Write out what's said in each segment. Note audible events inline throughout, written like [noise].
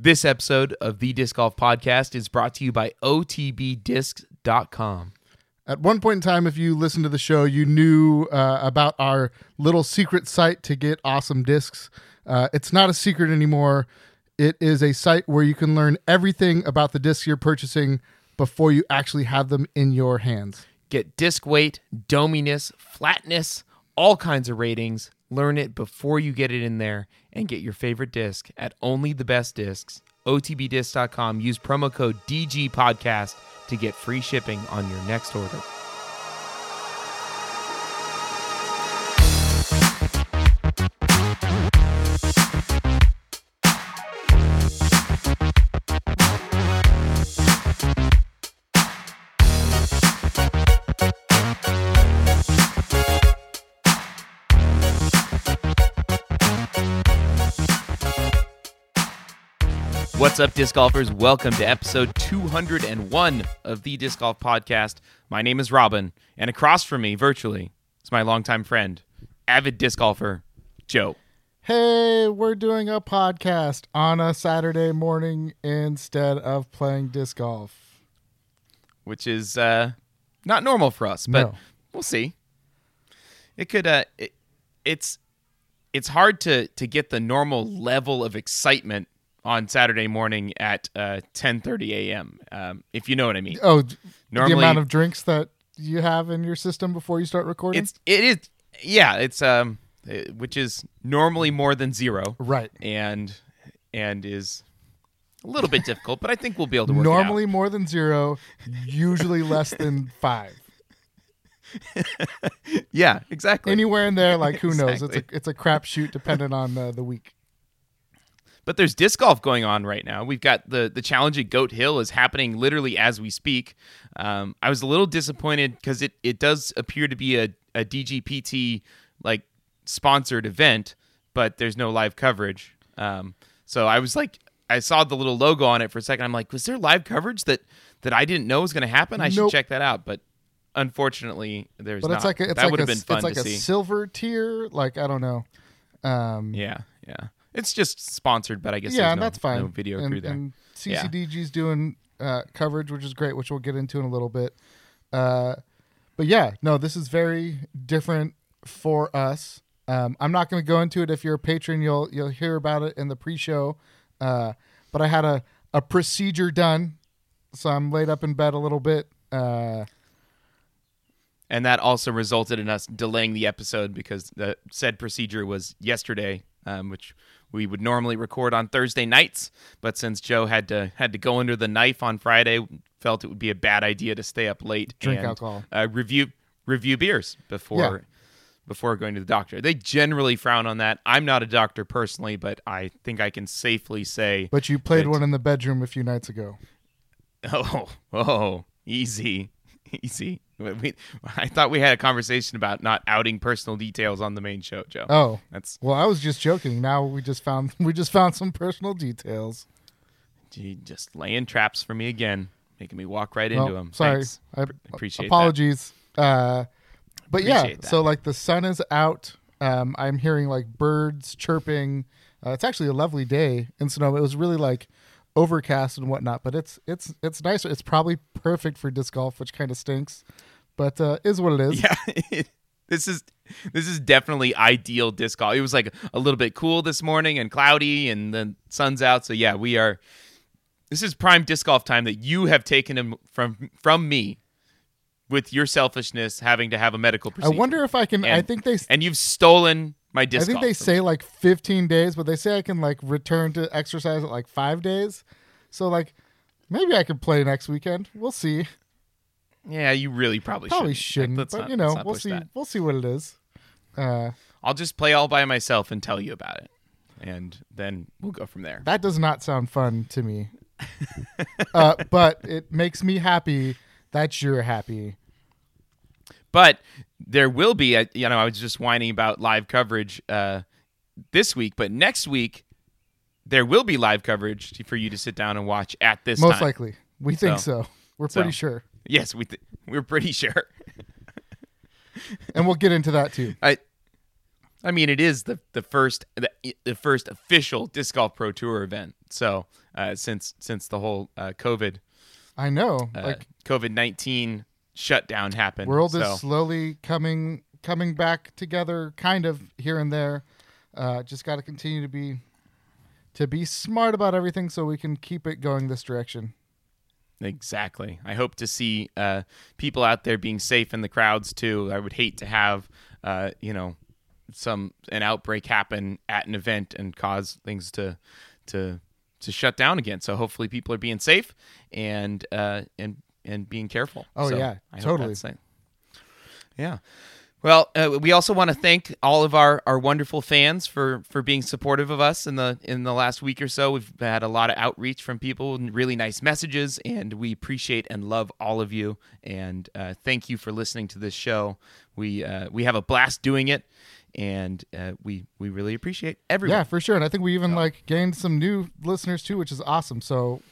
This episode of the Disc Golf Podcast is brought to you by OTBDiscs.com. At one point in time, if you listened to the show, you knew uh, about our little secret site to get awesome discs. Uh, it's not a secret anymore. It is a site where you can learn everything about the discs you're purchasing before you actually have them in your hands. Get disc weight, dominess, flatness, all kinds of ratings. Learn it before you get it in there and get your favorite disc at only the best discs. OTBDiscs.com. Use promo code DGPodcast to get free shipping on your next order. What's up, disc golfers? Welcome to episode 201 of the Disc Golf Podcast. My name is Robin, and across from me, virtually, is my longtime friend, avid disc golfer, Joe. Hey, we're doing a podcast on a Saturday morning instead of playing disc golf. which is uh, not normal for us, but No. we'll see. It could. Uh, it, it's it's hard to to get the normal level of excitement on Saturday morning at uh, 10:30 a.m. Um, if you know what I mean. Oh, Normally- the amount of drinks that you have in your system before you start recording? It's it is yeah. It's um uh, which is normally more than zero right. and and is a little bit difficult, but I think we'll be able to work it out. Normally more than zero, usually less than [laughs] five. Yeah, exactly. Anywhere in there, like who knows? It's a Exactly. it's a crapshoot depending on uh, the week. But there's disc golf going on right now. We've got the the challenge at Goat Hill is happening literally as we speak. Um, I was a little disappointed because it it does appear to be a, a DGPT like sponsored event, but there's no live coverage. Um, so I was like, I saw the little logo on it for a second. I'm like, was there live coverage that that I didn't know was going to happen? I should check that out. But unfortunately, there's But not. it's like a, it's that like would have been fun it's like a see. silver tier. Like I don't know. Um, yeah, yeah. It's just sponsored, but I guess yeah, and no, that's fine. no video and, crew there. And Yeah. Doing uh, coverage, which is great, which we'll get into in a little bit. Uh, but yeah, no, this is very different for us. Um, I'm not going to go into it. If you're a patron, you'll you'll hear about it in the pre-show. Uh, but I had a a procedure done, so I'm laid up in bed a little bit. Uh, and that also resulted in us delaying the episode because the said procedure was yesterday, um, which we would normally record on Thursday nights. But since Joe had to had to go under the knife on Friday, felt it would be a bad idea to stay up late Drink and alcohol. uh, review review beers before Yeah. before going to the doctor. They generally frown on that. I'm not a doctor personally, but I think I can safely say, but you played Good. one in the bedroom a few nights ago. [laughs] oh, oh, easy, [laughs] easy. [laughs] We, I thought we had a conversation about not outing personal details on the main show, Joe. Oh, That's well, I was just joking. Now we just found [laughs] we just found some personal details. gee, just laying traps for me again, making me walk right Well, into them. Sorry, Thanks. I appreciate that. apologies. Uh, but yeah, that. so like the sun is out. Um, I'm hearing like birds chirping. Uh, it's actually a lovely day in Sonoma. It was really like overcast and whatnot, but it's it's it's nice. It's probably perfect for disc golf, which kind of stinks, but uh, is what it is. Yeah, [laughs] this is this is definitely ideal disc golf. It was like a little bit cool this morning and cloudy, and the sun's out. So yeah, we are. This is prime disc golf time that you have taken him from from me, with your selfishness having to have a medical I wonder if I can. I think they. and you've stolen my I think they say like 15 days, but they say I can like return to exercise at like five days. So like maybe I could play next weekend. We'll see. Yeah, you really probably Probably shouldn't. shouldn't, but not- you know, we'll see. that. We'll see what it is. Uh, I'll just play all by myself and tell you about it, and then we'll go from there. that does not sound fun to me. uh, [laughs] but it makes me happy that you're happy. But there will be, a, you know, I was just whining about live coverage uh, this week, but next week there will be live coverage for you to sit down and watch at this Most time. likely, we think so. We're So. pretty sure, Yes, we th- we're pretty sure. [laughs] and we'll get into that too. I I mean, it is the the first the, the first official disc golf pro tour event. So uh, since since the whole uh, COVID I know. uh, like COVID nineteen shutdown happened. world so, is slowly coming coming back together, kind of here and there. Uh, just got to continue to be to be smart about everything, so we can keep it going this direction. Exactly. I hope to see uh, people out there being safe in the crowds too. I would hate to have, uh, you know, some an outbreak happen at an event and cause things to to to shut down again. So hopefully people are being safe and uh, and and being careful. Oh, So yeah, I totally. Yeah. Well, uh, we also want to thank all of our, our wonderful fans for, for being supportive of us in the in the last week or so. We've had a lot of outreach from people and really nice messages, and we appreciate and love all of you. And uh, thank you for listening to this show. We uh, we have a blast doing it, and uh, we we really appreciate everyone. Yeah, for sure. And I think we even like gained some new listeners too, which is awesome. So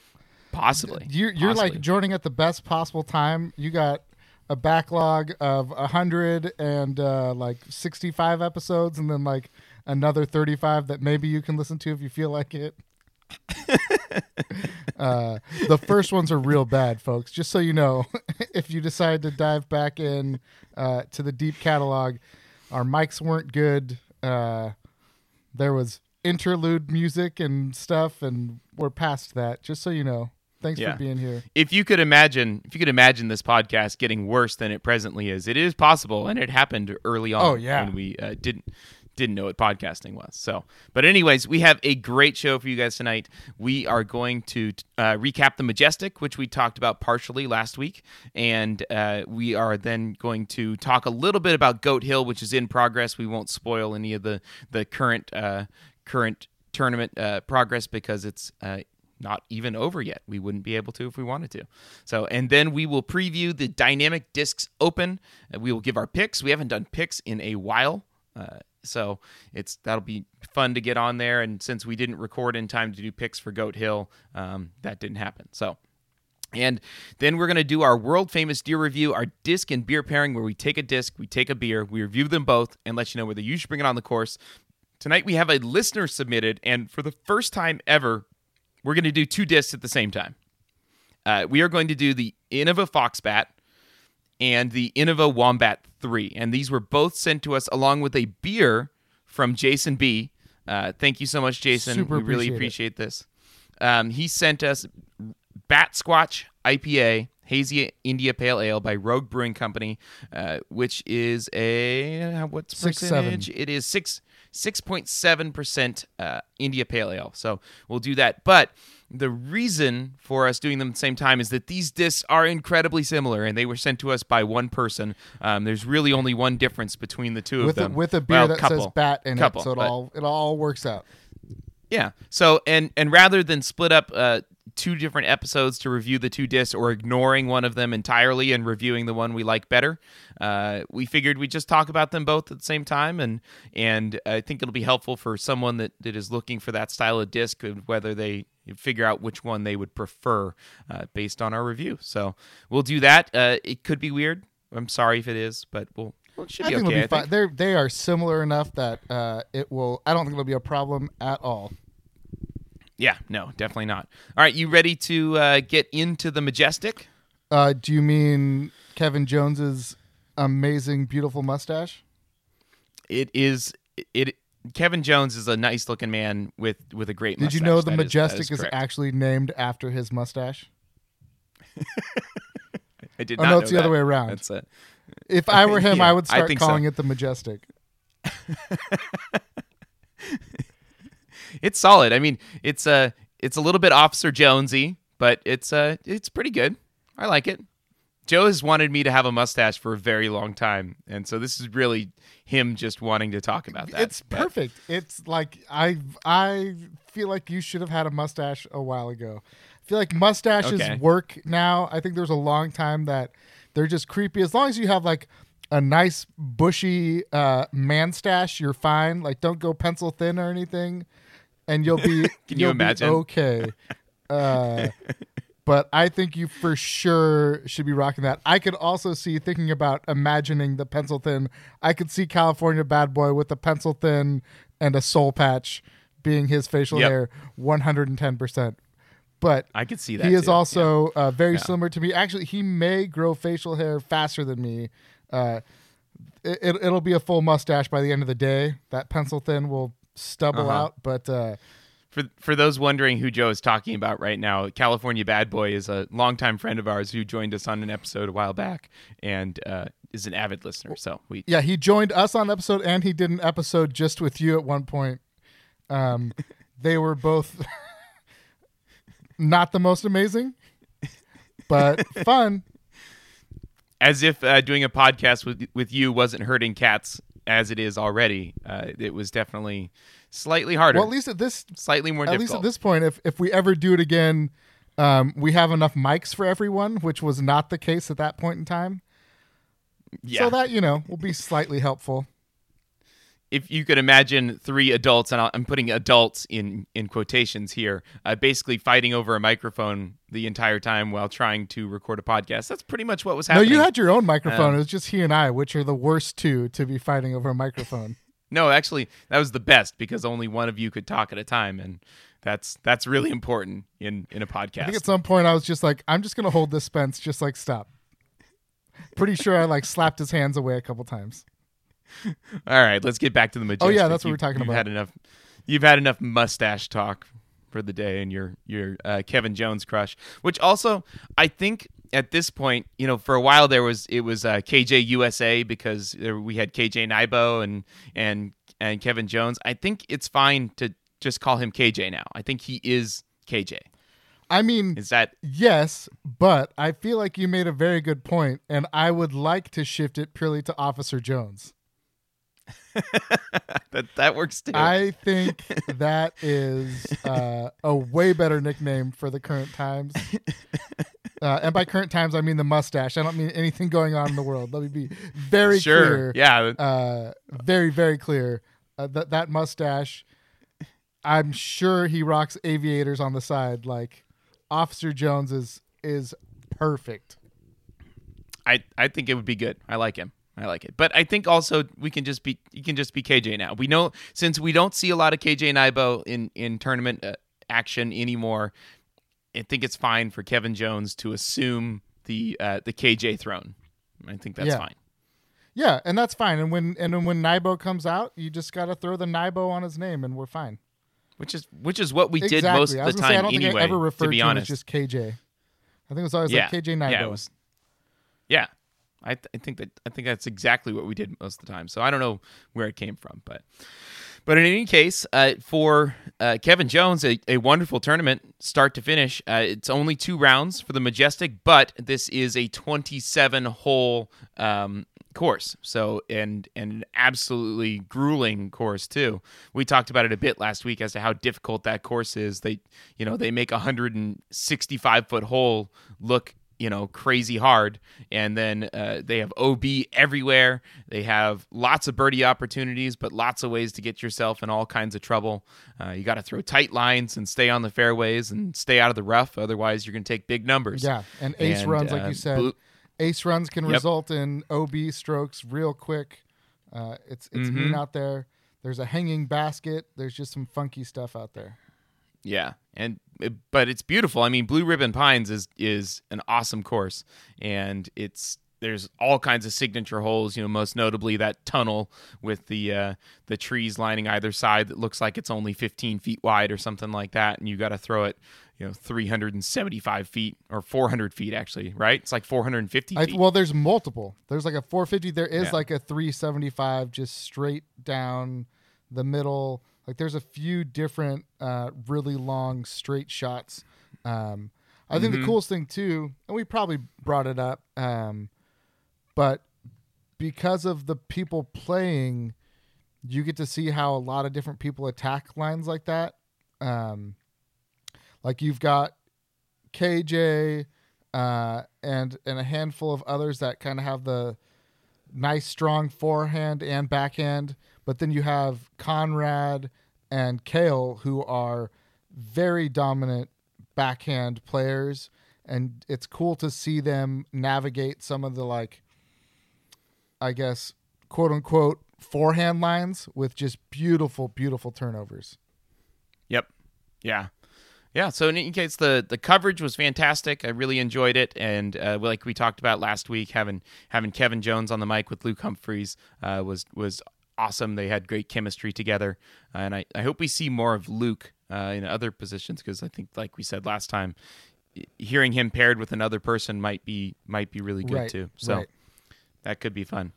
possibly. you're you're Possibly. like joining at the best possible time. You got a backlog of a hundred and uh, like sixty five episodes, and then like another thirty five that maybe you can listen to if you feel like it. [laughs] uh, the first ones are real bad, folks. Just so you know, [laughs] if you decide to dive back in uh, to the deep catalog, our mics weren't good. Uh, there was interlude music and stuff, and we're past that. Just so you know. Thanks Yeah. for being here. if you could imagine if you could imagine this podcast getting worse than it presently is it is possible and it happened early on Oh, yeah. when we uh, didn't didn't know what podcasting was so but anyways we have a great show for you guys tonight we are going to uh, recap the majestic which we talked about partially last week and uh, we are then going to talk a little bit about goat hill which is in progress we won't spoil any of the the current uh, current tournament uh, progress because it's uh, not even over yet. We wouldn't be able to if we wanted to. So, and then we will preview the Dynamic Discs Open. and we will give our picks. We haven't done picks in a while. Uh, so it's that'll be fun to get on there. And since we didn't record in time to do picks for Goat Hill, um, that didn't happen. So and then we're going to do our world famous deer review, our disc and beer pairing, where we take a disc, we take a beer, we review them both, and let you know whether you should bring it on the course. Tonight we have a listener submitted, and for the first time ever, we're going to do two discs at the same time. Uh, we are going to do the Innova Foxbat and the Innova Wombat 3. And these were both sent to us along with a beer from Jason B. Uh, thank you so much, Jason. Super we really appreciate appreciate this. Um, he sent us Batsquatch IPA Hazy India Pale Ale by Rogue Brewing Company, uh, which is a what's Six, seven. It is six six point seven percent uh, India Pale Ale. So we'll do that. But the reason for us doing them at the same time is that these discs are incredibly similar, and they were sent to us by one person. Um, there's really only one difference between the two with of a, them. with a beer Well, that couple. says bat in Couple, it, so it all it all works out. Yeah. So and and rather than split up uh, two different episodes to review the two discs or ignoring one of them entirely and reviewing the one we like better, uh, we figured we'd just talk about them both at the same time and and I think it'll be helpful for someone that, that is looking for that style of disc and whether they figure out which one they would prefer uh, based on our review. So we'll do that. Uh, it could be weird. I'm sorry if it is, but we'll. well, it should I be think okay. it'll be fine. They're they are similar enough that uh, it will. I don't think it'll be a problem at all. Yeah, no, definitely not. All right, you ready to uh, get into the majestic? Uh, do you mean Kevin Jones's amazing, beautiful mustache? it is it Kevin Jones is a nice looking man with with a great Did you know the that majestic is, correct. actually named after his mustache? [laughs] I did Oh not no, know it's the other way around. That's a, If I were [laughs] him, Yeah, I would start think so. calling it the majestic. [laughs] it's solid. I mean, it's a it's a little bit Officer Jonesy, but it's uh it's pretty good. I like it. Joe has wanted me to have a mustache for a very long time, and so this is really him just wanting to talk about that. It's But- perfect. It's like I I feel like you should have had a mustache a while ago. I feel like mustaches Okay. work now. I think there's a long time that they're just creepy. As long as you have like a nice bushy uh, man stash, you're fine. Like don't go pencil thin or anything, and you'll be [laughs] Can you you'll be imagine? okay. [laughs] Uh, but I think you for sure should be rocking that. I could also see thinking about imagining the pencil thin. I could see California bad boy with the pencil thin and a soul patch being his facial Yep. hair 110%. but I could see that. he is too. also uh, very Yeah. similar to me. Actually, he may grow facial hair faster than me. Uh, it, it, it'll be a full mustache by the end of the day. That pencil thin will stubble Uh-huh. out, but uh, For for those wondering who Joe is talking about right now, California Bad Boy is a longtime friend of ours who joined us on an episode a while back and uh, is an avid listener. So we yeah, he joined us on episode, and he did an episode just with you at one point. Um, [laughs] they were both not the most amazing, but [laughs] fun. as if uh, doing a podcast with with you wasn't hurting cats as it is already. Uh, it was definitely slightly harder, Well, at least at this slightly more at difficult. least at this point, if if we ever do it again, um, we have enough mics for everyone, which was not the case at that point in time. yeah. So that you know will be slightly helpful. If you could imagine three adults, and I'm putting adults in in quotations here, uh, basically fighting over a microphone the entire time while trying to record a podcast. That's pretty much what was happening. No, you had your own microphone. Um, it was just he and I, which are the worst two to be fighting over a microphone. [laughs] No, actually, that was the best because only one of you could talk at a time, and that's that's really important in in a podcast. I think at some point I was just like, I'm just gonna hold this Spence, just like stop. Pretty sure I like slapped his hands away a couple times. [laughs] All right, let's get back to the majestic. Oh, yeah, that's what You- we're talking you've about. Had enough. You've had enough mustache talk for the day, and your your uh, Kevin Jones crush. Which also, I think at this point, you know, for a while there was it was uh, KJ USA because there, we had KJ Nybo and and and Kevin Jones. I think it's fine to just call him KJ now. I think he is KJ. I mean, Is that yes, but I feel like you made a very good point, and I would like to shift it purely to Officer Jones. [laughs] that that works too? I think that is uh, a way better nickname for the current times. [laughs] Uh, and by current times, I mean the mustache. I don't mean anything going on in the world. Let me be very sure. clear. Yeah. Uh, very, very clear. Uh, that that mustache, I'm sure he rocks aviators on the side. Like Officer Jones is is perfect. I I think it would be good. I like him. I like it. But I think also we can just be you can just be KJ now. We know since we don't see a lot of KJ and Nybo in in tournament uh, action anymore. I think it's fine for Kevin Jones to assume the uh, the KJ throne. I think that's Yeah. fine. Yeah, and that's fine. And when and when Nybo comes out, you just got to throw the Nybo on his name, and we're fine. Which is which is what we did most of the gonna say, I time don't anyway. think I ever referred to be him as just KJ. I think it was always yeah, like KJ Nybo. yeah, was, yeah. I, th- I think that I think that's exactly what we did most of the time. So I don't know where it came from, but but in any case, uh, for uh, Kevin Jones, a, a wonderful tournament, start to finish. Uh, it's only two rounds for the Majestic, but this is a 27 hole um, course. So and and an absolutely grueling course too. We talked about it a bit last week as to how difficult that course is. They you know they make a 165 foot hole look you know crazy hard and then uh, they have ob everywhere they have lots of birdie opportunities but lots of ways to get yourself in all kinds of trouble uh, you got to throw tight lines and stay on the fairways and stay out of the rough otherwise you're going to take big numbers Yeah, and ace And, runs, like uh, you said, blue- ace runs can Yep. result in OB strokes real quick. Uh, it's it's mean Mhm. out there. There's a hanging basket. There's just some funky stuff out there. Yeah, and but it's beautiful. I mean, Blue Ribbon Pines is is an awesome course, and it's there's all kinds of signature holes. You know, most notably that tunnel with the uh, the trees lining either side that looks like it's only 15 feet wide or something like that, and you got to throw it. You know, 375 feet or 400 feet actually, right? It's like 450 I, well, there's multiple. There's like a 450. There is Yeah. like a 375, just straight down the middle. Like there's a few different, uh, really long straight shots. Um, I think the Mhm. coolest thing too, and we probably brought it up, um, but because of the people playing, you get to see how a lot of different people attack lines like that. Um, like you've got KJ uh, and and a handful of others that kind of have the nice strong forehand and backhand, but then you have Conrad and Kale who are very dominant backhand players and it's cool to see them navigate some of the like I guess quote unquote forehand lines with just beautiful beautiful turnovers. Yep. Yeah. yeah. So in any case, the the coverage was fantastic. I really enjoyed it, and uh, like we talked about last week, having having Kevin Jones on the mic with Luke Humphries uh, was was awesome. They had great chemistry together, and I, I hope we see more of Luke uh, in other positions because I think, like we said last time, hearing him paired with another person might be might be really good Right, too. So right. that could be fun.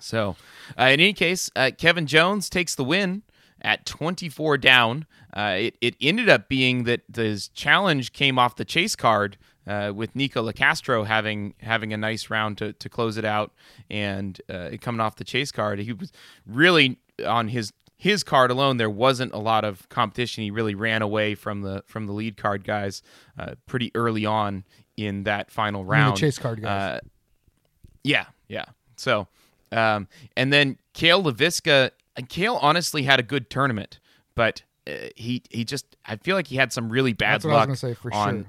So, uh, in any case, uh, Kevin Jones takes the win at 24 down. Uh, it, it ended up being that his challenge came off the chase card uh, with Nikko Locastro having having a nice round to, to close it out and uh, coming off the chase card. He was really on his his card alone. There wasn't a lot of competition. He really ran away from the from the lead card guys uh, pretty early on in that final round. the chase card guys. Uh, yeah, yeah. So, um, and then Kale Leviska. Kale honestly had a good tournament, but uh, he he just I feel like he had some really bad That's what I was luck gonna say, for on sure.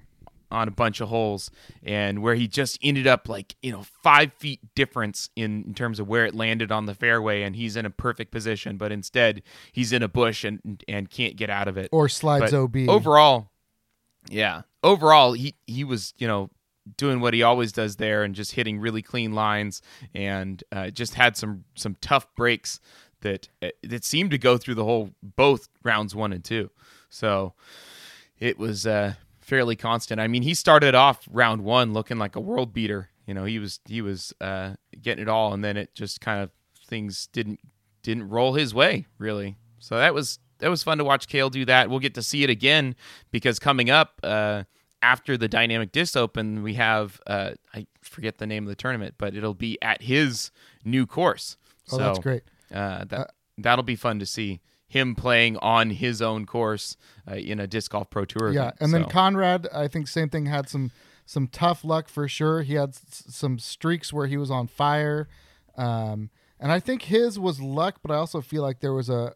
On a bunch of holes, and where he just ended up like you know five feet difference in, in terms of where it landed on the fairway, and he's in a perfect position, but instead he's in a bush and and can't get out of it or slides but OB. Overall, yeah. Overall, he he was you know doing what he always does there and just hitting really clean lines and uh, just had some some tough breaks that uh, that seemed to go through the whole both rounds one and two. So it was uh, fairly constant. I mean, he started off round one looking like a world beater. You know, he was he was uh, getting it all, and then it just kind of things didn't didn't roll his way really. So that was that was fun to watch Kale do that. We'll get to see it again because coming up uh, after the Dynamic Disc Open, we have uh, I forget the name of the tournament, but it'll be at his new course. oh, so that's great. uh, that that'll be fun to see him playing on his own course uh, in a disc golf pro tour. Yeah, event. and then Conrad, I think same thing had some some tough luck for sure. He had s- some streaks where he was on fire, um, and I think his was luck, but I also feel like there was a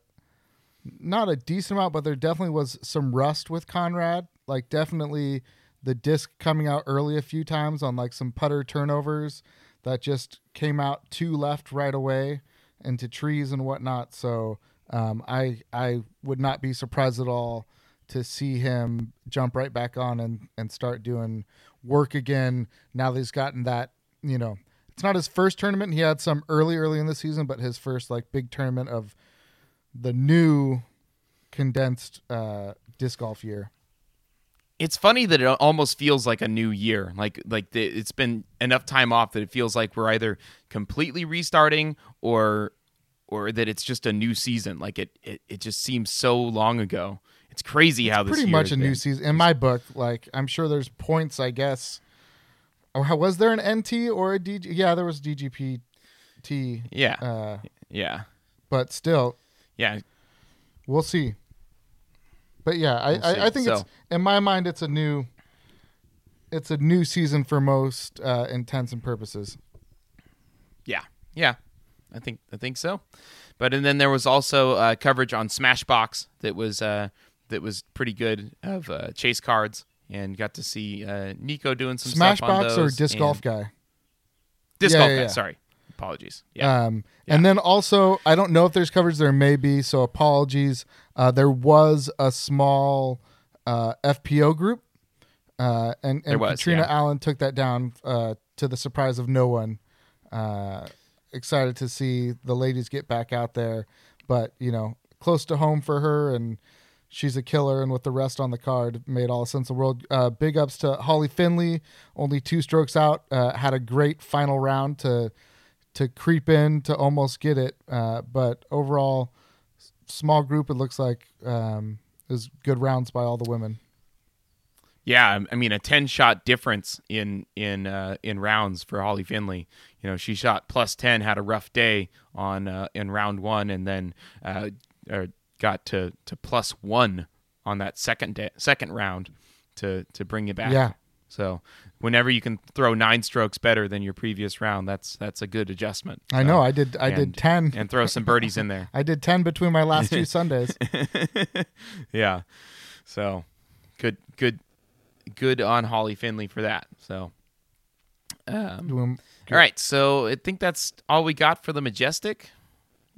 not a decent amount, but there definitely was some rust with Conrad. Like definitely the disc coming out early a few times on like some putter turnovers that just came out too left right away into trees and whatnot. So um, I I would not be surprised at all to see him jump right back on and, and start doing work again now that he's gotten that, you know, it's not his first tournament. He had some early, early in the season, but his first like big tournament of the new condensed uh, disc golf year. it's funny that it almost feels like a new year. Like like the, it's been enough time off that it feels like we're either completely restarting or or that it's just a new season. Like it it, it just seems so long ago. It's crazy how this Pretty much a new season in my book. Like I'm sure there's points, I guess. How- was there an NT or a DG? Yeah, there was DGPT. Yeah, Uh, yeah, but still, yeah. We'll see. But yeah, I, We'll. I, I think So- it's in my mind it's a new it's a new season for most uh, intents and purposes. Yeah, yeah, I think I think so. But and then there was also uh, coverage on SmashBoxx that was uh, that was pretty good of uh, chase cards, and got to see uh, Nikko doing some SmashBoxx or disc golf guy. Disc Yeah, golf yeah, guy. yeah. Sorry, apologies. Yeah, Um, And then also, I don't know if there's coverage. There may be, so apologies. Uh, there was a small uh, FPO group, uh, and, and was, Catrina. Allen took that down uh, to the surprise of no one. Uh, excited to see the ladies get back out there, but you know, close to home for her, and she's a killer. And with the rest on the card, made all the sense in the world. Uh, big ups to Holly Finley, only two strokes out, uh, had a great final round to to creep in to almost get it. Uh, but overall, small group. It looks like um, is good rounds by all the women. Yeah. I mean, a ten shot difference in in uh, in rounds for Holly Finley. You know, she shot plus ten, had a rough day on uh, in round one, and then uh, got to to plus one on that second day, second round to to bring you back. Yeah. So whenever you can throw nine strokes better than your previous round, that's that's a good adjustment. I know. I did. I and- did ten. and throw some birdies in there. [laughs] I did ten between my last two [laughs] Sundays. yeah. So good, good, good on Holly Finley for that. So. Um, all right, so I think that's all we got for the majestic.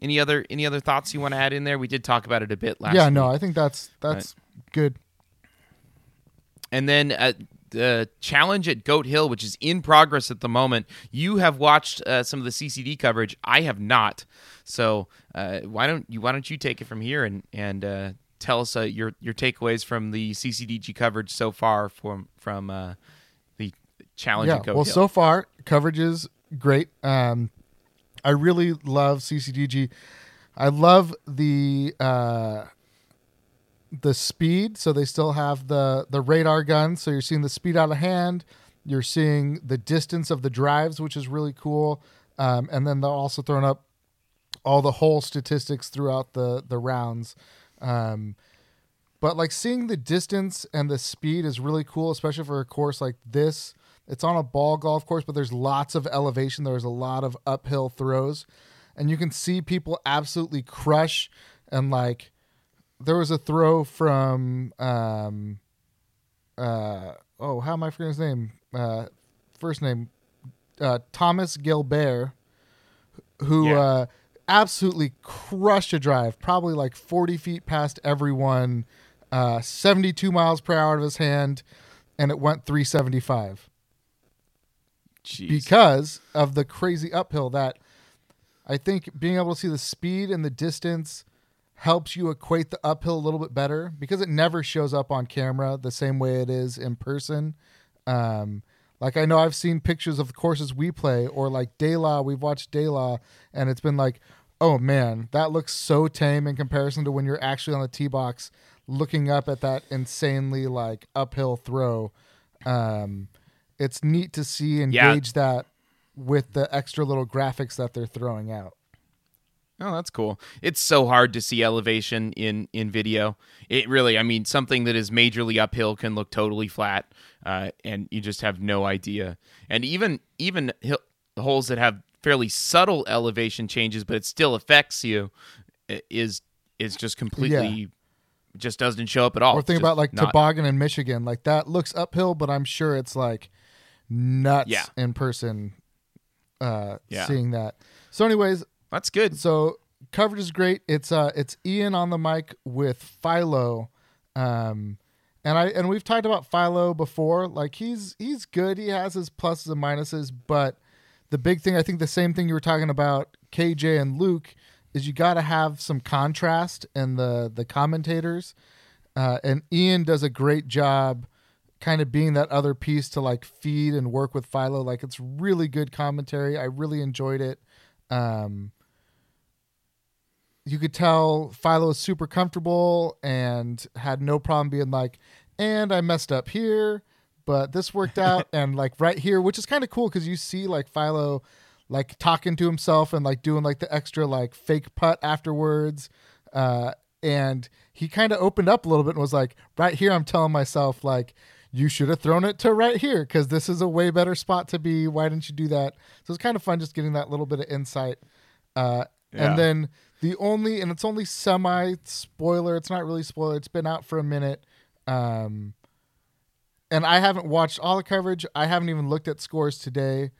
Any other any other thoughts you want to add in there? We did talk about it a bit last. yeah. No. I think that's that's good. and then uh, the challenge at Goat Hill, which is in progress at the moment. You have watched uh, some of the CCD coverage. I have not. So uh, why don't you why don't you take it from here and and uh, tell us uh, your your takeaways from the CCDG coverage so far from from uh, the challenge yeah, well, Hill. so far coverage is great. Um, I really love CCDG. I love the uh, the speed. So they still have the the radar gun. So you're seeing the speed out of hand. You're seeing the distance of the drives, which is really cool. Um, and then they're also throwing up all the whole statistics throughout the the rounds. Um, but like seeing the distance and the speed is really cool, especially for a course like this. It's on a ball golf course, but there's lots of elevation. There's a lot of uphill throws, and you can see people absolutely crush. And like, there was a throw from, um, uh, oh, how am I forgetting his name? Uh, first name, uh, Thomas Gilbert, who Yeah. Absolutely crushed a drive, probably like 40 feet past everyone, uh, 72 miles per hour out of his hand, and it went 375 Jeez. because of the crazy uphill that I think being able to see the speed and the distance helps you equate the uphill a little bit better because it never shows up on camera the same way it is in person. Um, like I know I've seen pictures of the courses we play or like De La, we've watched De La and it's been like, oh man, that looks so tame in comparison to when you're actually on the tee box looking up at that insanely like uphill throw. Um, it's neat to see and Yeah. gauge that with the extra little graphics that they're throwing out. Oh, that's cool. It's so hard to see elevation in in video. It really, I mean, something that is majorly uphill can look totally flat, uh, and you just have no idea. And even even hill, holes that have fairly subtle elevation changes, but it still affects you, is is just completely just doesn't show up at all. or think Just about like not- toboggan in Michigan. Like that looks uphill, but I'm sure it's like nuts Yeah. in person. Uh, Yeah. seeing that. So, anyways, That's good. so coverage is great. It's uh, it's Ian on the mic with Philo, um, and I and we've talked about Philo before. Like he's he's good. He has his pluses and minuses, but the big thing I think the same thing you were talking about KJ and Luke is you got to have some contrast in the the commentators, uh, and Ian does a great job. Kind of being that other piece to like feed and work with Philo, like it's really good commentary. I really enjoyed it. Um, you could tell Philo was super comfortable and had no problem being like, and I messed up here, but this worked [laughs] out. and like right here, which is kind of cool because you see like Philo like talking to himself and like doing like the extra like fake putt afterwards. Uh, and he kind of opened up a little bit and was like, right here, I'm telling myself, like, you should have thrown it to right here because this is a way better spot to be. Why didn't you do that? So it's kind of fun just getting that little bit of insight. Uh, Yeah. And then the only, and it's only semi spoiler. It's not really spoiler. It's been out for a minute. Um, and I haven't watched all the coverage. I haven't even looked at scores today.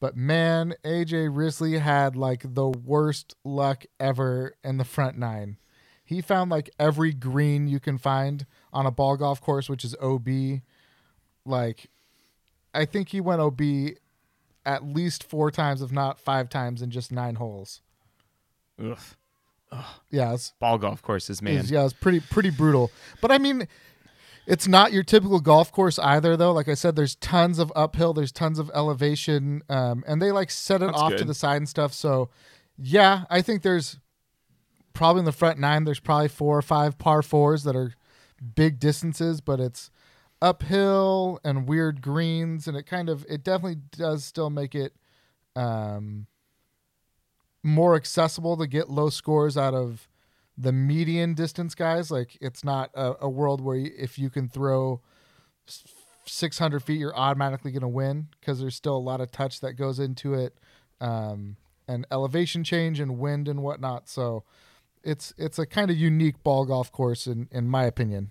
But man, AJ Risley had like the worst luck ever in the front nine. He found like every green you can find on a ball golf course, which is OB. Like, I think he went OB at least four times, if not five times, in just nine holes. Ugh. Yeah, it's, Ball golf courses, man. It's- yeah, it's pretty pretty brutal. But I mean, it's not your typical golf course either, though. Like I said, there's tons of uphill, there's tons of elevation, um, and they like set it That's off to the side and stuff. So, yeah, I think there's probably in the front nine. There's probably four or five par fours that are big distances, but it's uphill and weird greens, and it kind of it definitely does still make it. Um, more accessible to get low scores out of the median distance guys. Like it's not a, a world where you, if you can throw 600 feet, you're automatically going to win because there's still a lot of touch that goes into it, um, and elevation change and wind and whatnot. So it's it's a kind of unique ball golf course in in my opinion.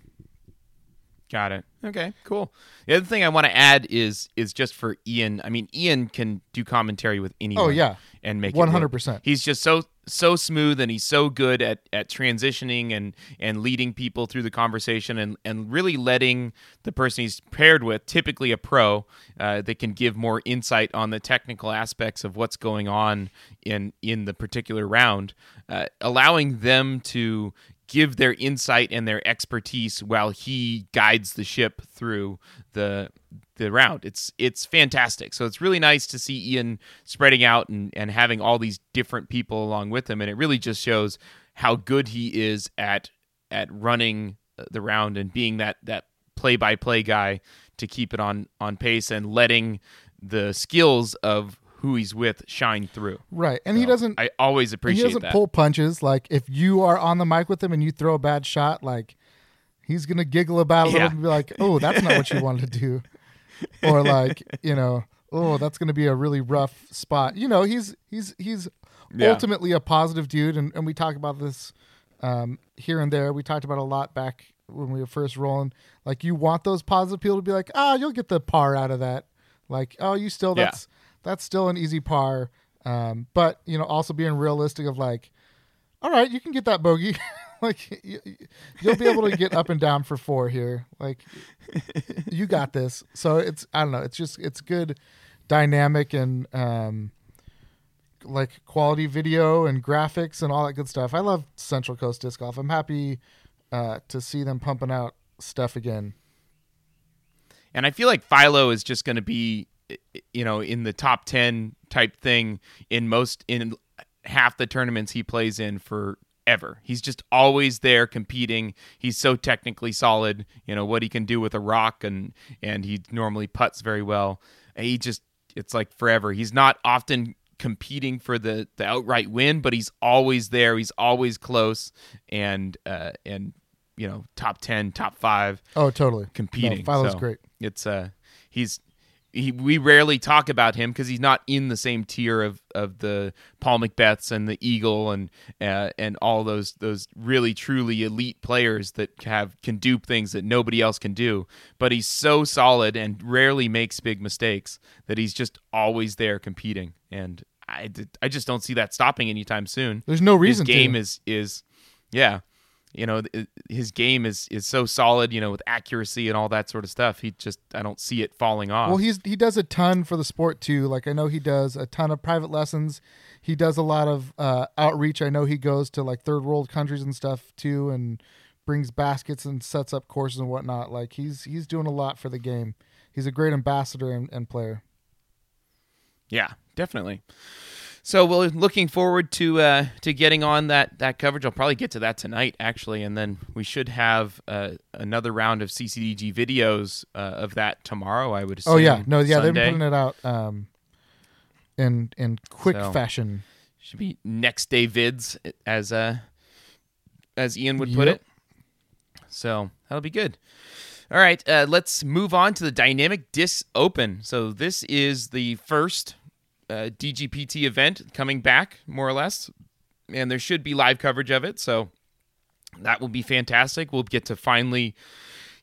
Got it. Okay, cool. The other thing I want to add is is just for Ian. I mean, Ian can do commentary with anyone. Oh yeah, and make it one work. hundred percent. He's just so so smooth and he's so good at, at transitioning and, and leading people through the conversation and, and really letting the person he's paired with, typically a pro, uh, that can give more insight on the technical aspects of what's going on in in the particular round, uh, allowing them to give their insight and their expertise while he guides the ship through the the round. It's it's fantastic. So it's really nice to see Ian spreading out and, and having all these different people along with him, and it really just shows how good he is at at running the round and being that that play by play guy to keep it on on pace and letting the skills of who he's with shine through. Right. And so he doesn't I always appreciate he doesn't that. pull punches. Like if you are on the mic with him and you throw a bad shot, like he's gonna giggle about it Yeah. and be like, Oh, that's not what you wanted to do. [laughs] Or like, you know, oh, that's gonna be a really rough spot. You know, he's he's he's Yeah. ultimately a positive dude and, and we talk about this um, here and there. We talked about a lot back when we were first rolling. Like you want those positive people to be like, ah, you'll get the par out of that. Like, oh, you still Yeah. That's still an easy par. Um, but you know, also being realistic of like, all right, you can get that bogey. [laughs] like you, you'll be able to get up and down for four here. Like you got this. So it's I don't know. It's just it's good dynamic and um, like quality video and graphics and all that good stuff. I love Central Coast Disc Golf. I'm happy uh, to see them pumping out stuff again. And I feel like Philo is just going to be, you know, in the top 10 type thing in most, in half the tournaments he plays in forever. He's just always there competing. He's so technically solid, you know, what he can do with a rock and, and he normally puts very well. He just, it's like forever. He's not often competing for the, the outright win, but he's always there. He's always close and, uh, and, you know, top 10, top five Oh, totally. competing. No, Philo's So great. It's uh, he's he. We rarely talk about him because he's not in the same tier of, of the Paul McBeths and the Eagle and uh, and all those those really truly elite players that have can do things that nobody else can do. But he's so solid and rarely makes big mistakes that he's just always there competing. And I I just don't see that stopping anytime soon There's no reason his game to. is is yeah you know his game is is so solid you know with accuracy and all that sort of stuff he just i don't see it falling off Well, he's he does a ton for the sport too. Like I know he does a ton of private lessons. He does a lot of uh, outreach. I know he goes to like third world countries and stuff too, and brings baskets and sets up courses and whatnot. Like he's he's doing a lot for the game. He's a great ambassador and, and player. yeah definitely so we're looking forward to uh, to getting on that that coverage. I'll probably get to that tonight, actually, and then we should have uh, another round of CCDG videos uh, of that tomorrow. I would assume. Oh yeah, no, yeah, they've been putting it out um, in in quick So- fashion. should be next day vids as uh as Ian would put Yep. it. So that'll be good. All right, uh, let's move on to the Dynamic Disc Open. So this is the first uh, DGPT event coming back, more or less, and there should be live coverage of it. So that will be fantastic. We'll get to finally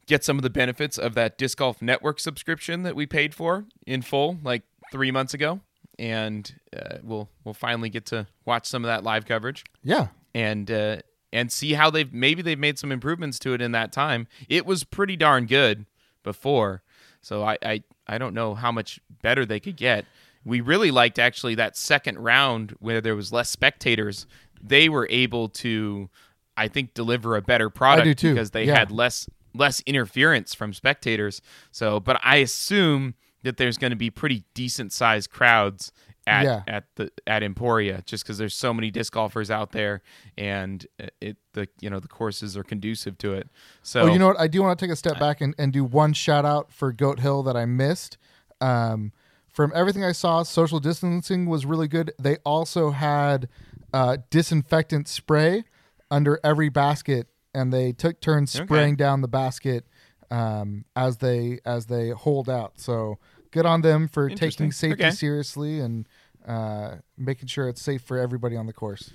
get some of the benefits of that Disc Golf Network subscription that we paid for in full, like three months ago, and uh, we'll we'll finally get to watch some of that live coverage Yeah, and uh, and see how they've maybe they've made some improvements to it in that time. It was pretty darn good before, so I I, I don't know how much better they could get. We really liked actually that second round where there was less spectators. They were able to, I think, deliver a better product because they Yeah. had less less interference from spectators. So, but I assume that there's going to be pretty decent sized crowds at Yeah. at the at Emporia just because there's so many disc golfers out there and it the you know the courses are conducive to it. So Oh, you know what? I do want to take a step back and, and do one shout out for Goat Hill that I missed. Um, from everything I saw, social distancing was really good. They also had uh, disinfectant spray under every basket, and they took turns Okay. spraying down the basket um, as they as they hold out. So good on them for taking safety Okay. seriously and uh, making sure it's safe for everybody on the course.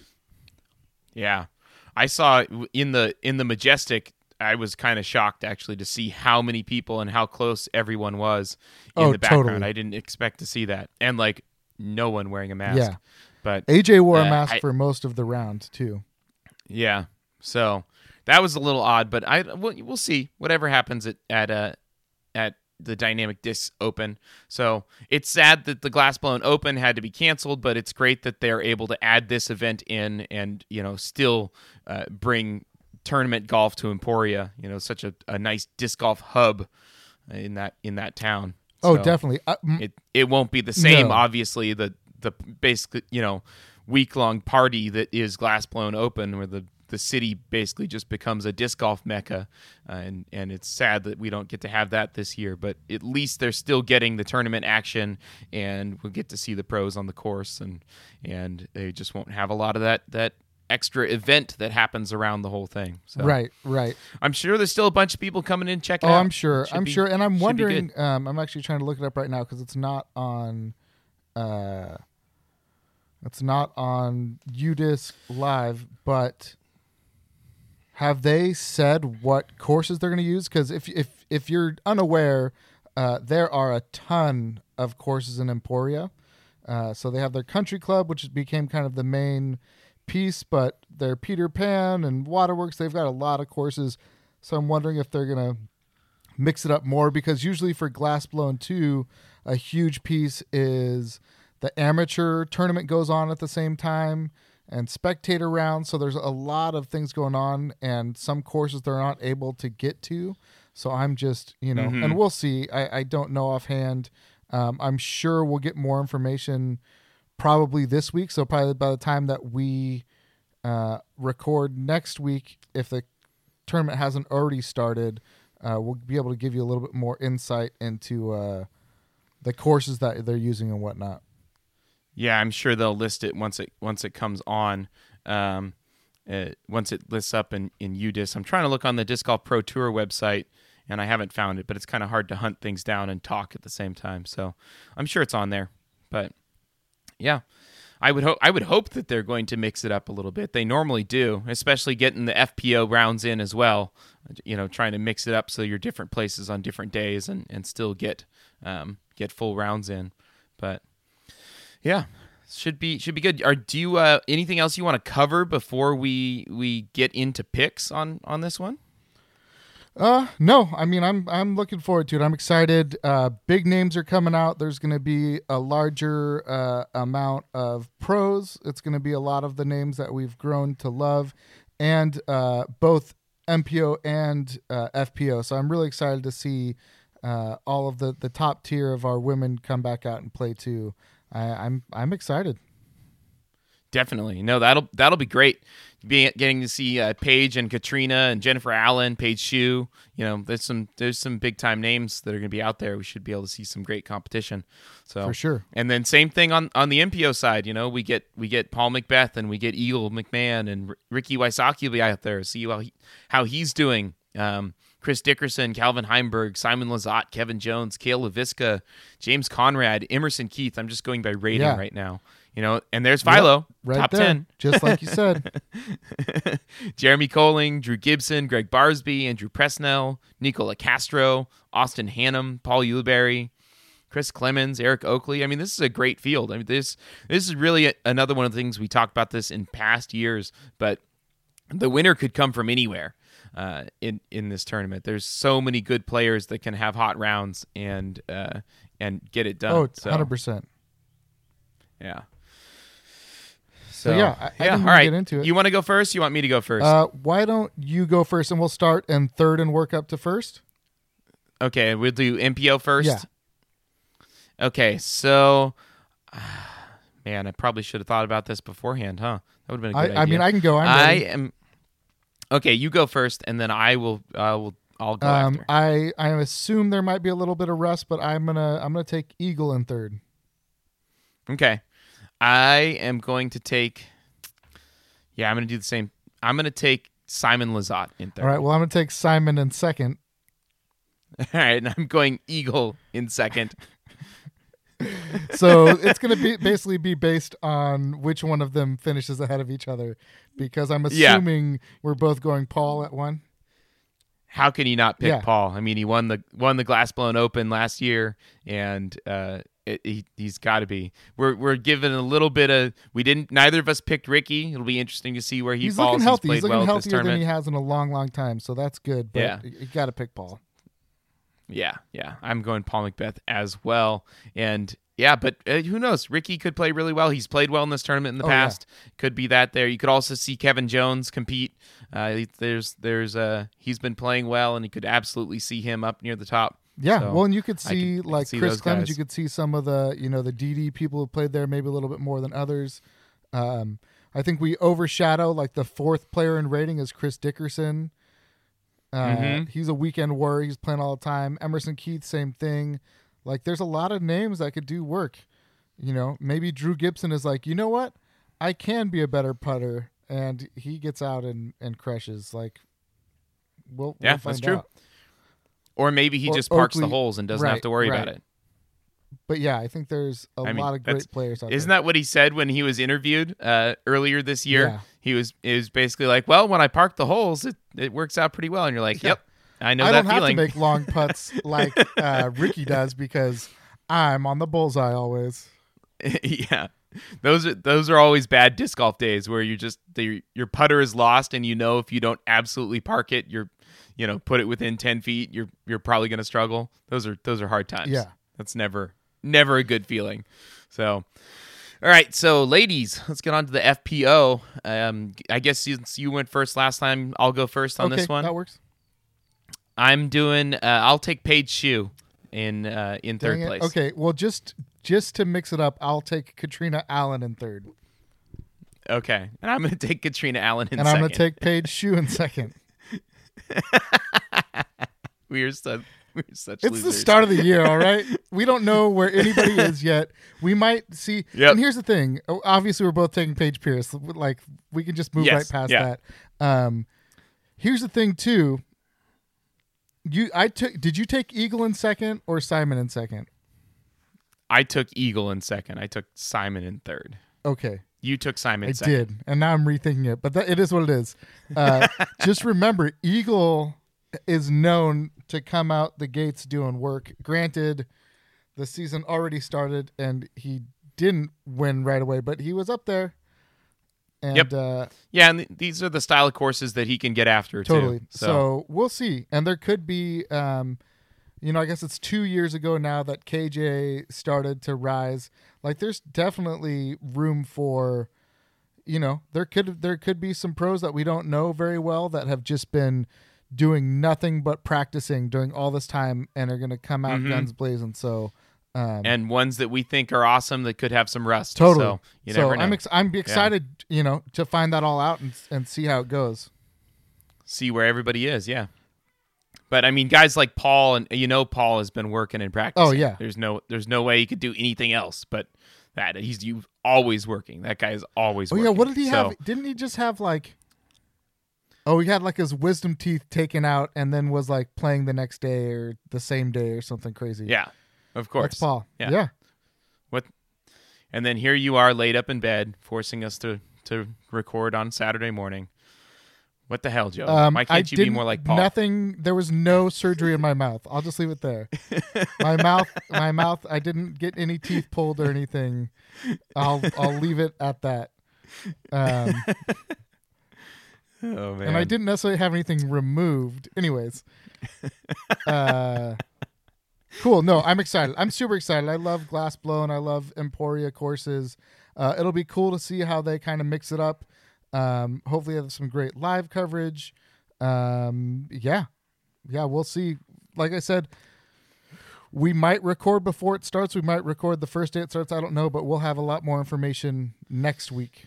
Yeah, I saw in the in the majestic. I was kind of shocked actually to see how many people and how close everyone was in Oh, the background. totally. I didn't expect to see that, and like no one wearing a mask. Yeah. But AJ wore a Uh, mask I- for most of the round too. Yeah. So that was a little odd, but I we'll, we'll see whatever happens at at uh, at the Dynamic Disc Open. So it's sad that the Glassblown Open had to be canceled, but it's great that they're able to add this event in and you know still uh, bring tournament golf to Emporia. You know, such a, a nice disc golf hub in that in that town. Oh, So definitely. Uh, m- It it won't be the same. No. Obviously, the the basically you know week long party that is glass blown Open, where the the city basically just becomes a disc golf mecca, uh, and and it's sad that we don't get to have that this year. But at least they're still getting the tournament action, and we'll get to see the pros on the course, and and they just won't have a lot of that that extra event that happens around the whole thing. So Right, right. I'm sure there's still a bunch of people coming in checking Oh, out. I'm sure. Should I'm be- sure, and I'm wondering. Um, I'm actually trying to look it up right now because it's not on. Uh, it's not on UDisc live, but have they said what courses they're going to use? Because if if if you're unaware, uh, there are a ton of courses in Emporia. Uh, so they have their country club, which became kind of the main piece, but they're Peter Pan and Waterworks, they've got a lot of courses. So I'm wondering if they're gonna mix it up more because usually for Glass Blown 2, a huge piece is the amateur tournament goes on at the same time and spectator rounds. So there's a lot of things going on and some courses they're not able to get to. So I'm just, you know, Mhm. and we'll see. I, I don't know offhand. Um, I'm sure we'll get more information probably this week. So probably by the time that we uh, record next week, if the tournament hasn't already started, uh, we'll be able to give you a little bit more insight into uh, the courses that they're using and whatnot. Yeah, I'm sure they'll list it once it once it comes on. Um, once it lists up in in UDisc, I'm trying to look on the Disc Golf Pro Tour website, and I haven't found it. But it's kind of hard to hunt things down and talk at the same time. So I'm sure it's on there. But yeah, I would hope I would hope that they're going to mix it up a little bit. They normally do, especially getting the FPO rounds in as well. You know, trying to mix it up so you're different places on different days and and still get um, get full rounds in. But yeah, should be should be good. Are do you uh, anything else you want to cover before we we get into picks on on this one? Uh, no, I mean I'm I'm looking forward to it. I'm excited. Uh, big names are coming out. There's going to be a larger uh, amount of pros. It's going to be a lot of the names that we've grown to love, and uh, both MPO and uh, FPO. So I'm really excited to see uh, all of the the top tier of our women come back out and play too. I, I'm I'm excited. Definitely. No, that'll that'll be great. Being getting to see uh, Paige and Catrina and Jennifer Allen, Paige Shue. You know, there's some there's some big time names that are going to be out there. We should be able to see some great competition. So For sure. And then same thing on on the MPO side. You know, we get we get Paul McBeth and we get Eagle McMahon and R- Ricky Wysocki will be out there. See how he, how he's doing. Um, Chris Dickerson, Calvin Heimberg, Simon Lizotte, Kevin Jones, Kale Leviska, James Conrad, Emerson Keith. I'm just going by rating Yeah. right now. You know, and there's Philo, Right top there, ten. just like you said. [laughs] Jeremy Koling, Drew Gibson, Greg Barsby, Andrew Presnell, Nikko Locastro, Austin Hannum, Paul Ulibarri, Chris Clemens, Eric Oakley. I mean, this is a great field. I mean, this this is really a, another one of the things we talked about this in past years, but the winner could come from anywhere uh, in in this tournament. There's so many good players that can have hot rounds and uh, and get it done. Oh, 100 percent. yeah. So, yeah, I- I yeah. we All right. get into it. You want to go first? You want me to go first? Uh, why don't you go first, and we'll start in third and work up to first. Okay, we'll do MPO first. Yeah. Okay, so [sighs] man, I probably should have thought about this beforehand, huh? That would have been a I, good I idea. mean, I can go. I'm I am Okay, you go first and then I will I will I'll go Um, after. I I assume there might be a little bit of rust, but I'm gonna I'm gonna take Eagle in third. Okay. I am going to take Yeah, I'm going to do the same. I'm going to take Simon Lizotte in third. All right. Well, I'm gonna take Simon in second. [laughs] All right, and I'm going Eagle in second. [laughs] So it's gonna be basically be based on which one of them finishes ahead of each other, because I'm Yeah. assuming we're both going Paul at one. how can you not pick Yeah. Paul? I mean, he won the won the Glass Blown Open last year, and uh, it, he, he's got to be. We're we're given a little bit of. We didn't. Neither of us picked Ricky. It'll be interesting to see where he he's falls. looking healthy. He's He's, looking well healthier than he has in a long, long time. So that's good. But Yeah. you, got to pick Paul. Yeah, yeah. I'm going Paul McBeth as well. And yeah, but uh, who knows? Ricky could play really well. He's played well in this tournament in the Oh, yeah. past. Could be that there. You could also see Kevin Jones compete. Uh, there's there's uh he's been playing well, and you could absolutely see him up near the top. Yeah, So, well, and you could see could like see Chris Clemens. You could see some of the you know the DD people who played there maybe a little bit more than others. Um, I think we overshadow like the fourth player in rating is Chris Dickerson. Uh, Mhm. He's a weekend warrior. He's playing all the time. Emerson Keith, same thing. Like, there's a lot of names that could do work. You know, maybe Drew Gibson is like, you know what, I can be a better putter, and he gets out and and crushes. Like, we'll Yeah, we'll find that's true. out. Or maybe he Or just parks the holes and doesn't have to worry about it. But yeah, I think there's a I mean, lot of great players out Isn't there. that what he said when he was interviewed uh, earlier this year? Yeah. He was it was basically like, "Well, when I park the holes, it, it works out pretty well." And you're like, Yeah. "Yep, I know I that don't feeling." have to make long [laughs] putts like uh, Ricky does because I'm on the bullseye always. [laughs] yeah, those are those are always bad disc golf days where you just the, your putter is lost, and you know if you don't absolutely park it, you're you know put it within ten feet, you're you're probably going to struggle. Those are those are hard times. Yeah. that's never never a good feeling. So. All right, so ladies, let's get on to the FPO. Um, I guess since you went first last time, I'll go first on okay, this one. that works. I'm doing. Uh, I'll take Paige Shue in uh, in third place. Okay, well, just just to mix it up, I'll take Catrina Allen in third, Okay, and I'm going [laughs] to take Catrina Allen in and I'm going to take Paige Shue in second. [laughs] [laughs] we are such. We're such. It's the start of the year, all right. [laughs] We don't know where anybody [laughs] is yet. We might see. Yep. And here's the thing. Obviously, we're both taking Paige Pierce. Like we can just move Yes, right past yeah. that. Um, here's the thing too. You, I took. Did you take Eagle in second or Simon in second? I took Eagle in second. I took Simon in third. Okay, You took Simon I second. did, and now I'm rethinking it. But that, it is what it is. Uh, [laughs] just remember, Eagle is known to come out the gates doing work. Granted, the season already started, and he didn't win right away, but he was up there. And Yep. uh, Yeah, and th- these are the style of courses that he can get after totally. too. So. we'll see. And there could be, um, you know, I guess it's two years ago now that KJ started to rise. Like, there's definitely room for, you know, there could there could be some pros that we don't know very well that have just been doing nothing but practicing during all this time and are going to come out Mhm. guns blazing. So. Um, and ones that we think are awesome that could have some rust. Totally. So you so never know. I'm ex- I'm excited, you know, to find that all out and and see how it goes. see where everybody is. Yeah. But I mean, guys like Paul, and you know, Paul has been working and practicing. Oh, yeah. There's no, there's no way he could do anything else. But that he's you always working. That guy is always. Oh working. yeah, what did he So, have? Didn't he just have like? Oh, he had like his wisdom teeth taken out, and then was like playing the next day or the same day or something crazy. Yeah, of course. that's Paul. Yeah. Yeah. What? And then here you are, laid up in bed, forcing us to to record on Saturday morning. What the hell, Joe? Um, Why I can't you be more like Paul? Nothing. There was no surgery in my mouth. I'll just leave it there. my [laughs] mouth. My mouth. I didn't get any teeth pulled or anything. I'll. I'll leave it at that. Um, oh man. and I didn't necessarily have anything removed. Anyways, uh, cool. No, I'm excited. I'm super excited. I love Glass Blown. I love Emporia courses. Uh, it'll be cool to see how they kind of mix it up. Um, hopefully, have some great live coverage. Um, yeah, yeah, we'll see. Like I said, we might record before it starts. We might record the first day it starts. I don't know, but we'll have a lot more information next week.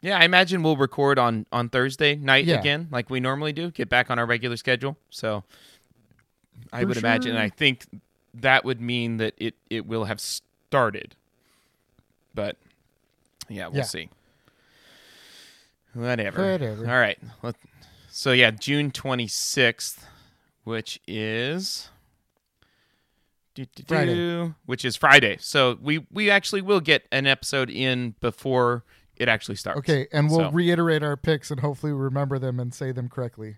Yeah, I imagine we'll record on on Thursday night Yeah. again, like we normally do. Get back on our regular schedule. So I For would imagine. sure. I think that would mean that it it will have started. But yeah, we'll Yeah. see. Whatever. Whatever. All right. So yeah, June twenty sixth, which is. Friday. Which is Friday. So we we actually will get an episode in before it actually starts. Okay, and we'll So- reiterate our picks and hopefully remember them and say them correctly.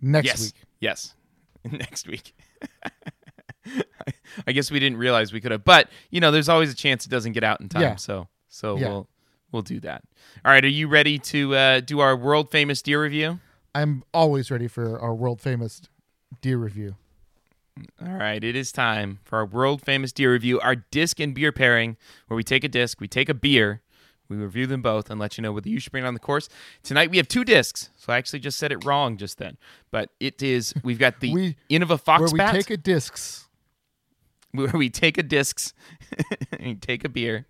next yes. week. Yes, [laughs] next week. [laughs] I guess we didn't realize we could have, but you know, there's always a chance it doesn't get out in time. Yeah. So, so Yeah. we'll we'll do that. All right, are you ready to uh, do our world famous deer review? I'm always ready for our world famous deer review. All right, it is time for our world famous deer review, our disc and beer pairing, where we take a disc, we take a beer, we review them both, and let you know whether you should bring it on the course. Tonight we have two discs, so I actually just said it wrong just then, but it is we've got the [laughs] We- Innova Fox Where we Bat, take a discs. where we take a discs [laughs] [laughs] and take a beer,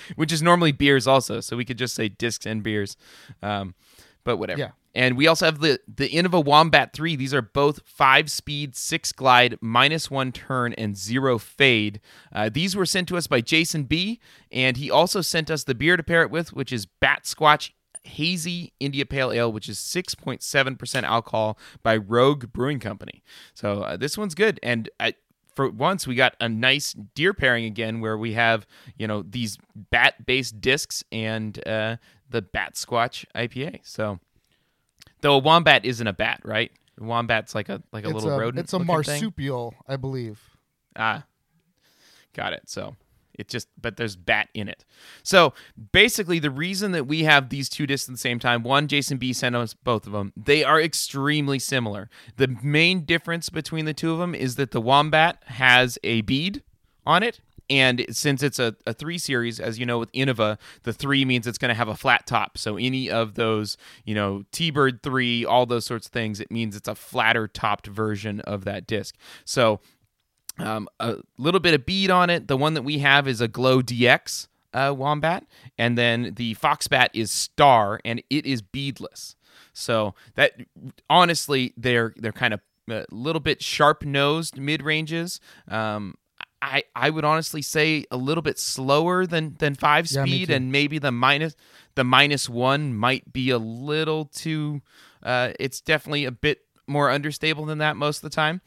[laughs] which is normally beers also, so we could just say discs and beers, um, but whatever. Yeah. And we also have the the Innova Wombat 3. These are both 5 speed, 6 glide, minus 1 turn, and 0 fade. Uh, these were sent to us by Jason B. And he also sent us the beer to pair it with, which is Batsquatch Hazy India Pale Ale, which is 6.7% alcohol by Rogue Brewing Company. So uh, this one's good. And I, for once, we got a nice deer pairing again where we have, you know, these bat based discs and uh, the Batsquatch IPA. So. Though a wombat isn't a bat, right? A wombat's like a like a it's little a, rodent. It's a looking thing. marsupial, I believe. Ah, got it. So it just, but there's bat in it. So basically, the reason that we have these two discs at the same time, one, Jason B sent us both of them. They are extremely similar. The main difference between the two of them is that the wombat has a bead on it. And since it's a, a three series, as you know, with Innova, the three means it's going to have a flat top. So any of those, you know, TeeBird 3, all those sorts of things, it means it's a flatter topped version of that disc. So um, a little bit of bead on it. The one that we have is a Glow DX uh, wombat, and then the Foxbat is Star, and it is beadless. So that honestly, they're they're kind of a little bit sharp nosed mid ranges. Um, I I would honestly say a little bit slower than than five speed, and maybe the minus the minus one might be a little too. Uh, it's definitely a bit more understable than that most of the time.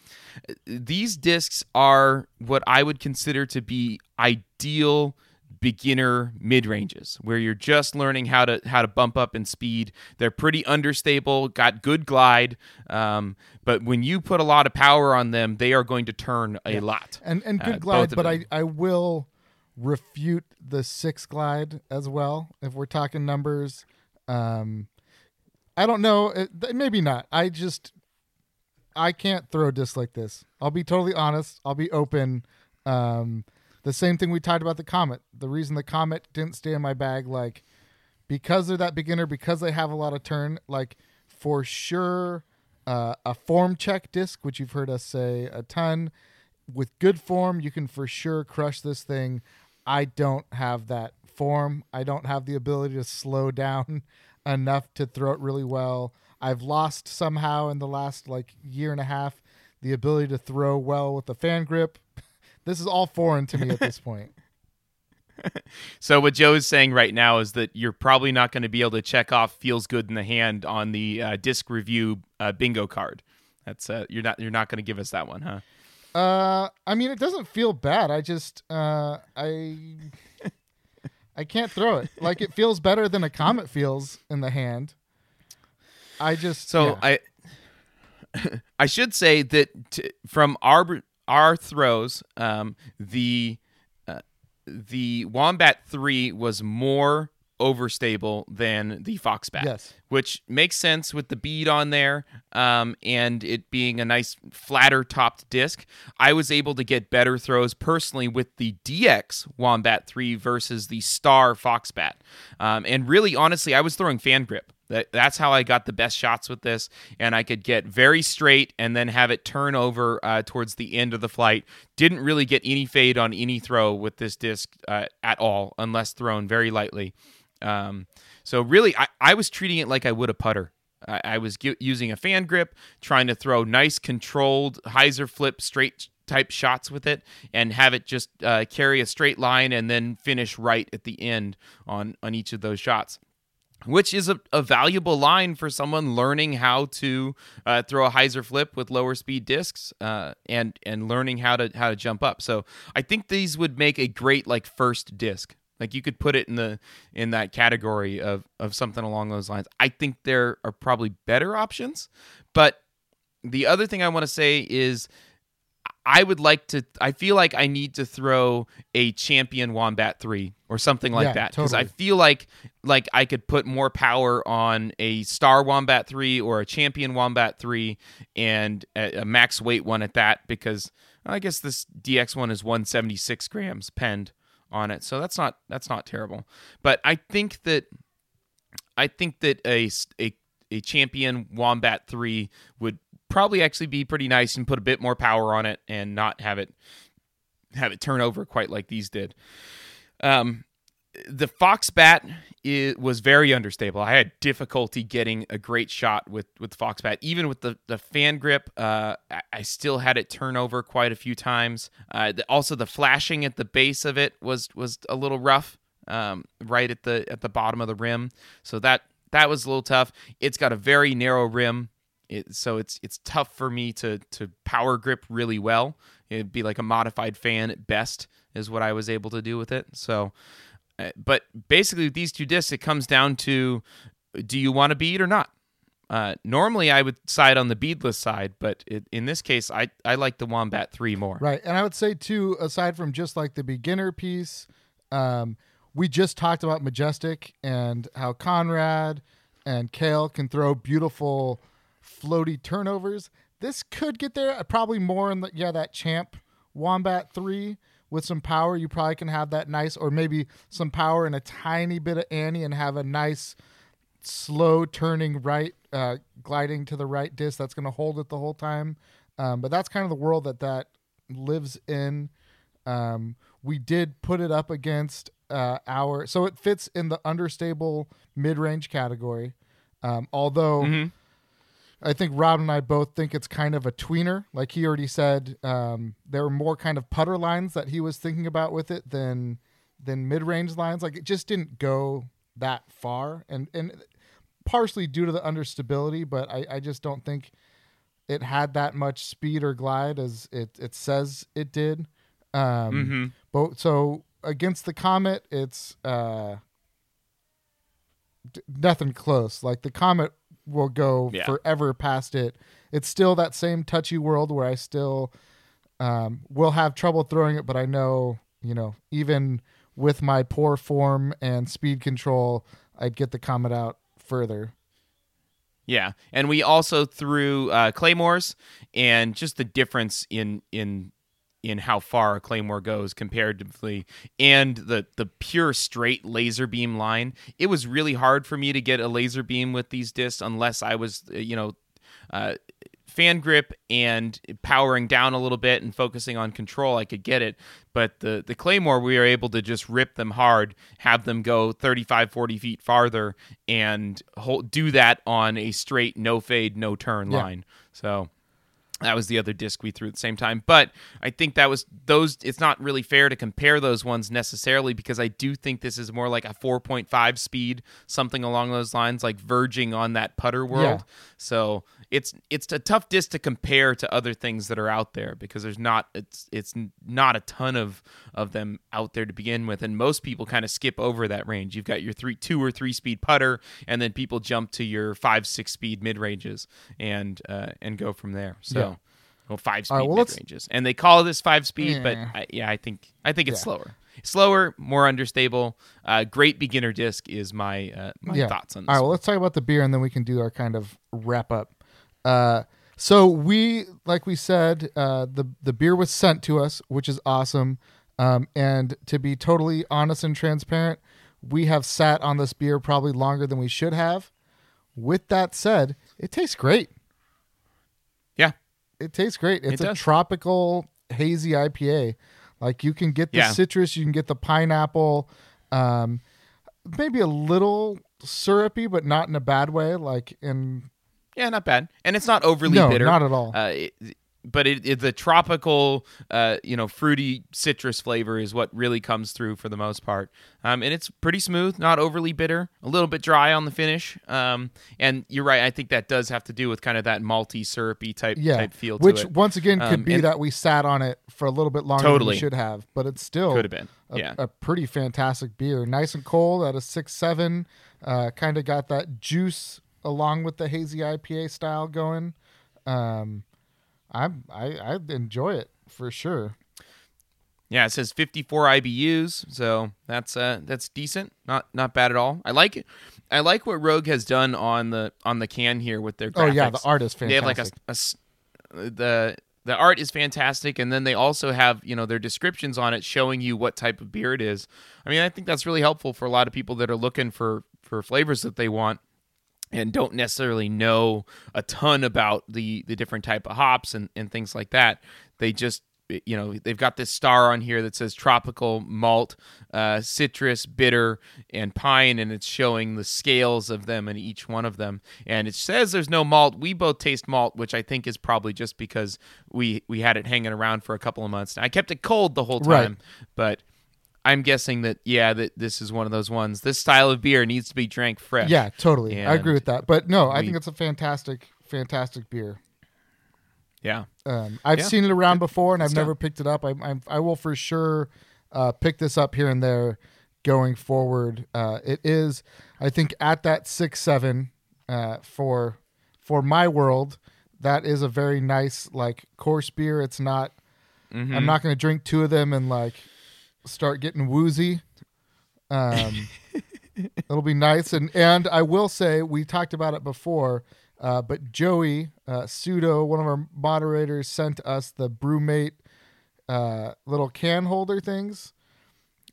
These discs are what I would consider to be ideal beginner mid ranges where you're just learning how to how to bump up in speed they're pretty understable got good glide um, but when you put a lot of power on them they are going to turn a lot And and Uh, good both glide, but them. I, I will refute the six glide as well if we're talking numbers. Um, I don't know, maybe not. I just I can't throw discs like this. I'll be totally honest. I'll be open. Um, the same thing we talked about the comet. The reason the comet didn't stay in my bag, like because they're that beginner, because they have a lot of turn, like for sure, uh, a form check disc, which you've heard us say a ton. With good form, you can for sure crush this thing. I don't have that form. I don't have the ability to slow [laughs] down enough to throw it really well. I've lost somehow in the last like year and a half the ability to throw well with the fan grip. [laughs] This is all foreign to me at this point. [laughs] [laughs] so what joe is saying right now is that you're probably not going to be able to check off feels good in the hand on the uh, disc review uh, bingo card that's uh, you're not you're not going to give us that one huh Uh, I mean, it doesn't feel bad. I just, uh, I, I can't throw it. Like it feels better than a comet feels in the hand. I just So yeah. I [laughs] I should say that t- from our our throws, um, the uh, the Wombat three was more overstable than the Foxbat. Yes. Which makes sense with the bead on there um, and it being a nice flatter topped disc. I was able to get better throws personally with the DX Wombat 3 versus the Star Foxbat. Um, and really, honestly, I was throwing fan grip. That, that's how I got the best shots with this, and I could get very straight and then have it turn over uh, towards the end of the flight. Didn't really get any fade on any throw with this disc uh, at all, unless thrown very lightly. Um, so really, I, I was treating it like I would a putter. I, I was using a fan grip, trying to throw nice, controlled hyzer flip straight type shots with it, and have it just uh, carry a straight line and then finish right at the end on on each of those shots which is a, a valuable line for someone learning how to uh, throw a hyzer flip with lower speed discs uh, and and learning how to how to jump up. So I think these would make a great like first disc. Like you could put it in the in that category of of something along those lines. I think there are probably better options, but the other thing I want to say is I would like to. I feel like I need to throw a champion wombat three or something like Yeah, that because I feel like like I could put more power on a star wombat three or a champion wombat three and a, a max weight one at that because I guess this DX one is 176 grams penned on it, so that's not that's not terrible. But I think that I think that a a, a champion wombat three would probably actually be pretty nice and put a bit more power on it and not have it have it turn over quite like these did. Um, the fox bat was very understable. I had difficulty getting a great shot with with fox bat, even with the the fan grip. Uh, I, I still had it turn over quite a few times. Uh, the, also, the flashing at the base of it was was a little rough, um, right at the at the bottom of the rim. So that that was a little tough. It's got a very narrow rim. It, so it's it's tough for me to to power grip really well. It'd be like a modified fan at best is what I was able to do with it. So, uh, but basically with these two discs, it comes down to do you want to bead or not. Uh, normally, I would side on the beadless side, but it, in this case, I I like the Wombat three more. Right. And I would say, too, aside from just like the beginner piece, um, we just talked about Majestic and how Conrad and Kale can throw beautiful floaty turnovers. This could get there, probably more in the, yeah, that champ Wombat 3 with some power. You probably can have that nice, or maybe some power and a tiny bit of Annie and have a nice slow turning right, uh, gliding to the right disc that's going to hold it the whole time. Um, but that's kind of the world that that lives in. Um, we did put it up against uh, our, so it fits in the understable mid range category. Um, although Mhm. I think Rob and I both think it's kind of a tweener. Like he already said, um, there were more kind of putter lines that he was thinking about with it than than mid range lines. Like it just didn't go that far, and and partially due to the understability, but I, I just don't think it had that much speed or glide as it it says it did. Um, Mhm. But so against the comet, it's uh, d- nothing close. Like the comet will go Yeah. forever past it. It's still that same touchy world where I still um, will have trouble throwing it, but I know you know even with my poor form and speed control, I'd get the comet out further. Yeah, and we also threw uh, claymores, and just the difference in in in how far a claymore goes comparatively, and the the pure straight laser beam line. It was really hard for me to get a laser beam with these discs unless I was, uh, you know. Uh, fan grip and powering down a little bit and focusing on control i could get it but the the claymore we were able to just rip them hard have them go 35 40 feet farther and hold, do that on a straight no fade no turn Yeah. line so that was the other disc we threw at the same time. But i think that was those it's not really fair to compare those ones necessarily because i do think this is more like a 4.5 speed something along those lines like verging on that putter world. So it's it's a tough disc to compare to other things that are out there because there's not it's it's not a ton of of them out there to begin with and most people kind of skip over that range you've got your three two or three speed putter and then people jump to your five six speed mid ranges and uh, and go from there so Yeah. well five speed right, well, mid ranges and they call this five speed but Yeah. I, yeah I think I think it's Yeah. slower slower more understable uh, great beginner disc is my uh, my Yeah. thoughts on this All right, one. well, let's talk about the beer and then we can do our kind of wrap up. Uh, so we, like we said, uh, the the beer was sent to us, which is awesome. Um, and to be totally honest and transparent, we have sat on this beer probably longer than we should have. With that said, it tastes great. yeah It tastes great. It's It a does. tropical hazy IPA. Like you can get the Yeah. citrus, you can get the pineapple, um, maybe a little syrupy, but not in a bad way. Like in Yeah, not bad, and it's not overly no, bitter. not at all. Uh, it, but it, it, the tropical, uh, you know, fruity citrus flavor is what really comes through for the most part. Um, and it's pretty smooth, not overly bitter, a little bit dry on the finish. Um, and you're right, I think that does have to do with kind of that malty, syrupy type yeah, type feel to which once again could Um, be that we sat on it for a little bit longer than Totally. we should have, but it's still Could have been, a, yeah. a pretty fantastic beer. Nice and cold at a six seven. Uh, kind of got that juice along with the hazy IPA style going. Um, I'm I I enjoy it for sure. Yeah, it says 54 IBUs, so that's uh that's decent. Not not bad at all. I like it. I like what Rogue has done on the on the can here with their graphics. Oh yeah, the art is fantastic. They have like a, a the the art is fantastic and then they also have, you know, their descriptions on it showing you what type of beer it is. I mean, I think that's really helpful for a lot of people that are looking for for flavors that they want and don't necessarily know a ton about the the different type of hops and, and things like that. They just you know they've got this star on here that says tropical malt uh, citrus bitter and pine and it's showing the scales of them and each one of them and it says there's no malt we both taste malt which i think is probably just because we we had it hanging around for a couple of months i kept it cold the whole Right. time but i'm guessing that yeah that this is one of those ones this style of beer needs to be drank fresh Yeah, totally. I agree with that. But no, I think it's a fantastic, fantastic beer. yeah Um, I've Yeah. seen it around before, and I've never picked it up. I, I, I will for sure uh, pick this up here and there going forward. Uh, it is, I think, at that six seven uh, for for my world. That is a very nice like course beer. It's not. Mm-hmm. I'm not going to drink two of them and like start getting woozy. Um, [laughs] it'll be nice, and and I will say we talked about it before. Uh, but Joey uh, Pseudo, one of our moderators, sent us the BrüMate uh, little can holder things.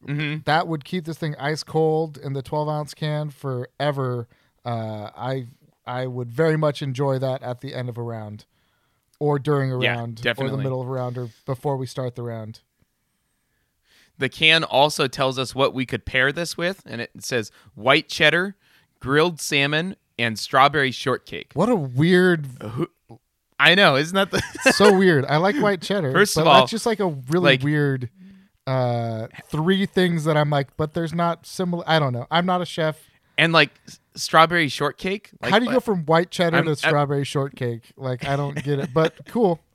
hmm That would keep this thing ice cold in the 12 ounce can forever. Uh, I I would very much enjoy that at the end of a round, or during a Yeah, round, or the middle of a round, or before we start the round. The can also tells us what we could pair this with, and it says white cheddar, grilled salmon, and strawberry shortcake. What a weird, I know, isn't that the [laughs] so weird. I like white cheddar. First but of all, that's just like a really like- weird uh three things that I'm like, but there's not similar. I don't know. I'm not a chef. and like strawberry shortcake? Like, How do you go from white cheddar I'm- to I'm- strawberry shortcake? Like I don't get it, but cool. [laughs]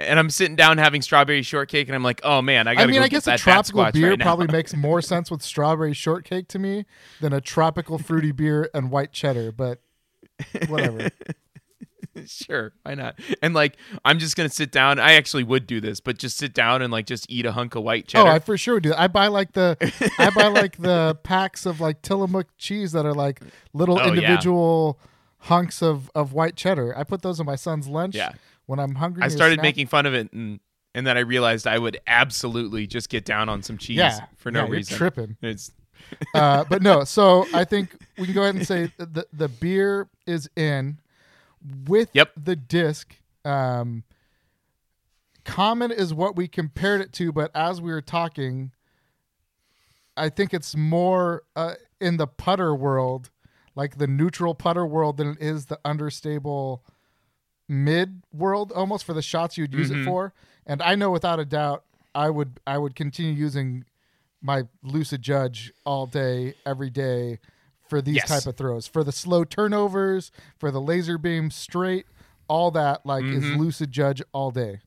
And I'm sitting down having strawberry shortcake, and I'm like, oh man, I gotta I mean, go I guess a that tropical beer right probably [laughs] makes more sense with strawberry shortcake to me than a tropical fruity beer and white cheddar, but whatever. [laughs] sure, why not? And like, I'm just gonna sit down. I actually would do this, but just sit down and like just eat a hunk of white oh, cheddar. oh. I for sure do. I buy like the I buy [laughs] like the packs of like Tillamook cheese that are like little Oh, yeah. individual hunks of of white cheddar. I put those in my son's lunch Yeah. When I'm hungry. I started snack. making fun of it, and and then I realized I would absolutely just get down on some cheese yeah for no yeah, you're reason. tripping. It's [laughs] uh, but no, so [laughs] I think we can go ahead and say the the beer is in with Yep. the disc. Um, common is what we compared it to, but as we were talking, I think it's more uh, in the putter world, like the neutral putter world, than it is the understable mid world, almost for the shots you'd use it Mhm. for. And I know without a doubt, I would I would continue using my lucid judge all day, every day for these Yes. type of throws. For the slow turnovers, for the laser beam straight, all that like is Mhm. lucid judge all day.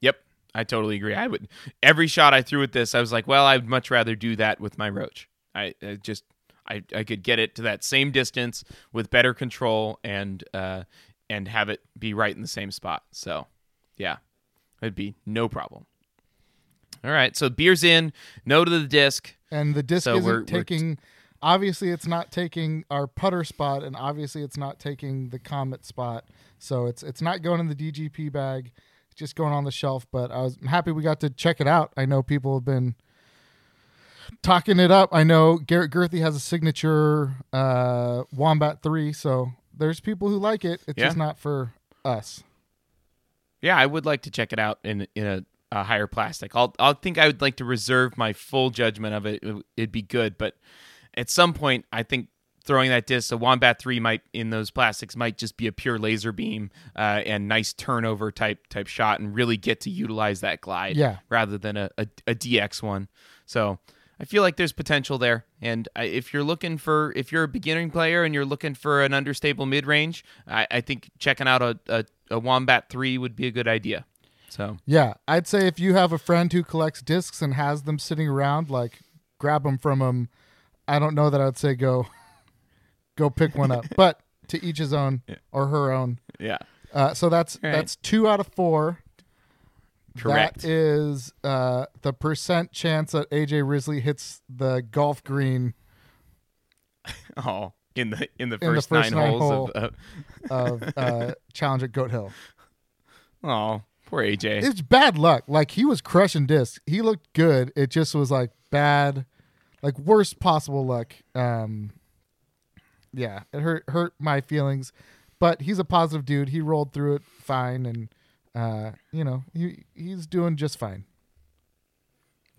Yep, I totally agree. I would every shot I threw at this, I was like, well, I'd much rather do that with my roach. I, I just I, I could get it to that same distance with better control and uh and have it be right in the same spot. So, yeah, it'd be no problem. All right, so beer's in. No to the disc. And the disc So isn't we're- we're- taking obviously it's not taking our putter spot and obviously it's not taking the comet spot. So it's it's not going in the DGP bag. It's just going on the shelf, but I was happy we got to check it out. I know people have been talking it up. I know Garrett Gurthie has a signature uh, Wombat 3, so there's people who like it. It's Yeah. just not for us. Yeah, I would like to check it out in in a, a higher plastic. I'll I'll think I would like to reserve my full judgment of it. It- It'd be good, but at some point, I think throwing that disc, a Wombat Three might in those plastics might just be a pure laser beam uh, and nice turnover type type shot, and really get to utilize that glide Yeah. rather than a, a, a DX one. So. I feel like there's potential there, and if you're looking for, if you're a beginning player and you're looking for an understable mid range, I, I think checking out a, a, a Wombat three would be a good idea. So Yeah, I'd say if you have a friend who collects discs and has them sitting around, like grab them from them. I don't know that I'd say go, [laughs] go pick one up, but to each his own [laughs] Yeah. or her own. Yeah. Uh, so that's right. that's two out of four. Correct. That is uh, the percent chance that AJ Risley hits the golf green [laughs] Oh, in the in the In the first, first nine, nine holes hole. of. of [laughs] uh, challenge at Goat Hill. Uh, oh, poor AJ. It's bad luck. Like he was crushing discs. He looked good. It just was like bad, like worst possible luck. Um, yeah, it hurt hurt my feelings, but he's a positive dude. He rolled through it fine, and uh, you know he he's doing just fine.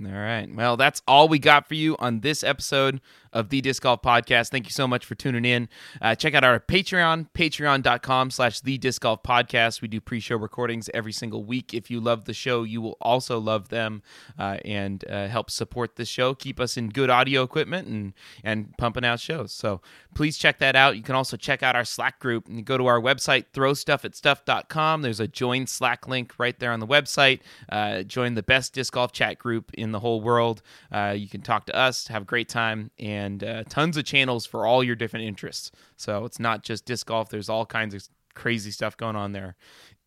All right. Well, that's all we got for you on this episode of the Disc Golf Podcast. Thank you so much for tuning in. Uh, check out our Patreon, patreon.com slash the Disc Golf Podcast. We do pre-show recordings every single week. If you love the show, you will also love them uh, and uh, help support the show, keep us in good audio equipment and, and pumping out shows. So please check that out. You can also check out our Slack group. You go to our website, throwstuffatstuff.com. There's a join Slack link right there on the website. Uh, join the best disc golf chat group in the whole world. Uh, you can talk to us, have a great time, and uh, tons of channels for all your different interests. So it's not just disc golf, there's all kinds of crazy stuff going on there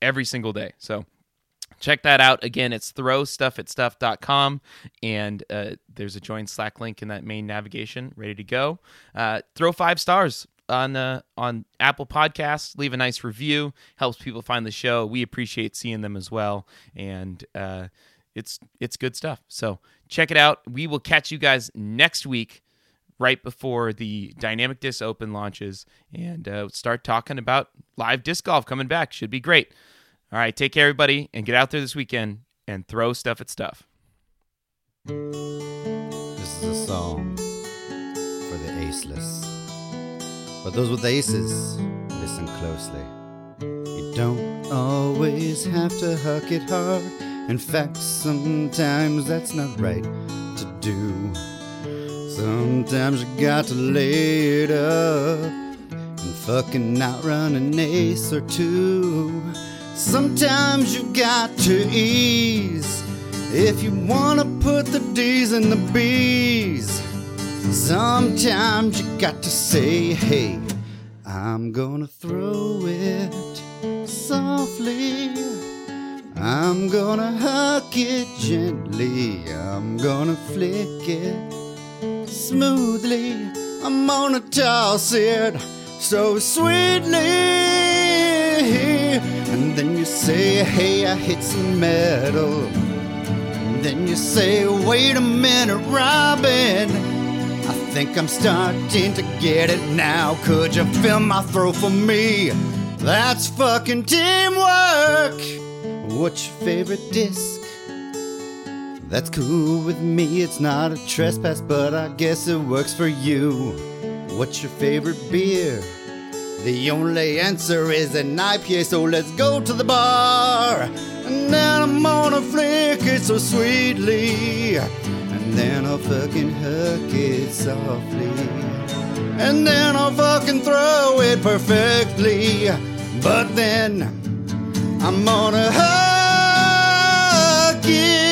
every single day. So check that out again it's throwstuffatstuff.com and uh, there's a join slack link in that main navigation ready to go uh, throw five stars on uh, on apple podcasts leave a nice review helps people find the show we appreciate seeing them as well and uh, it's it's good stuff so check it out we will catch you guys next week right before the dynamic disc open launches and uh, start talking about live disc golf coming back should be great all right, take care, everybody, and get out there this weekend and throw stuff at stuff. This is a song for the aceless. But those with aces, listen closely. You don't always have to huck it hard. In fact, sometimes that's not right to do. Sometimes you got to lay it up and fucking outrun an ace or two. Sometimes you got to ease if you wanna put the D's in the B's. Sometimes you got to say, hey, I'm gonna throw it softly. I'm gonna hug it gently. I'm gonna flick it smoothly. I'm gonna toss it so sweetly. And then you say, hey, I hit some metal. And then you say, wait a minute, Robin. I think I'm starting to get it now. Could you fill my throat for me? That's fucking teamwork. What's your favorite disc? That's cool with me, it's not a trespass, but I guess it works for you. What's your favorite beer? The only answer is an IPA, so let's go to the bar. And then I'm gonna flick it so sweetly. And then I'll fucking hug it softly. And then I'll fucking throw it perfectly. But then I'm gonna hug you.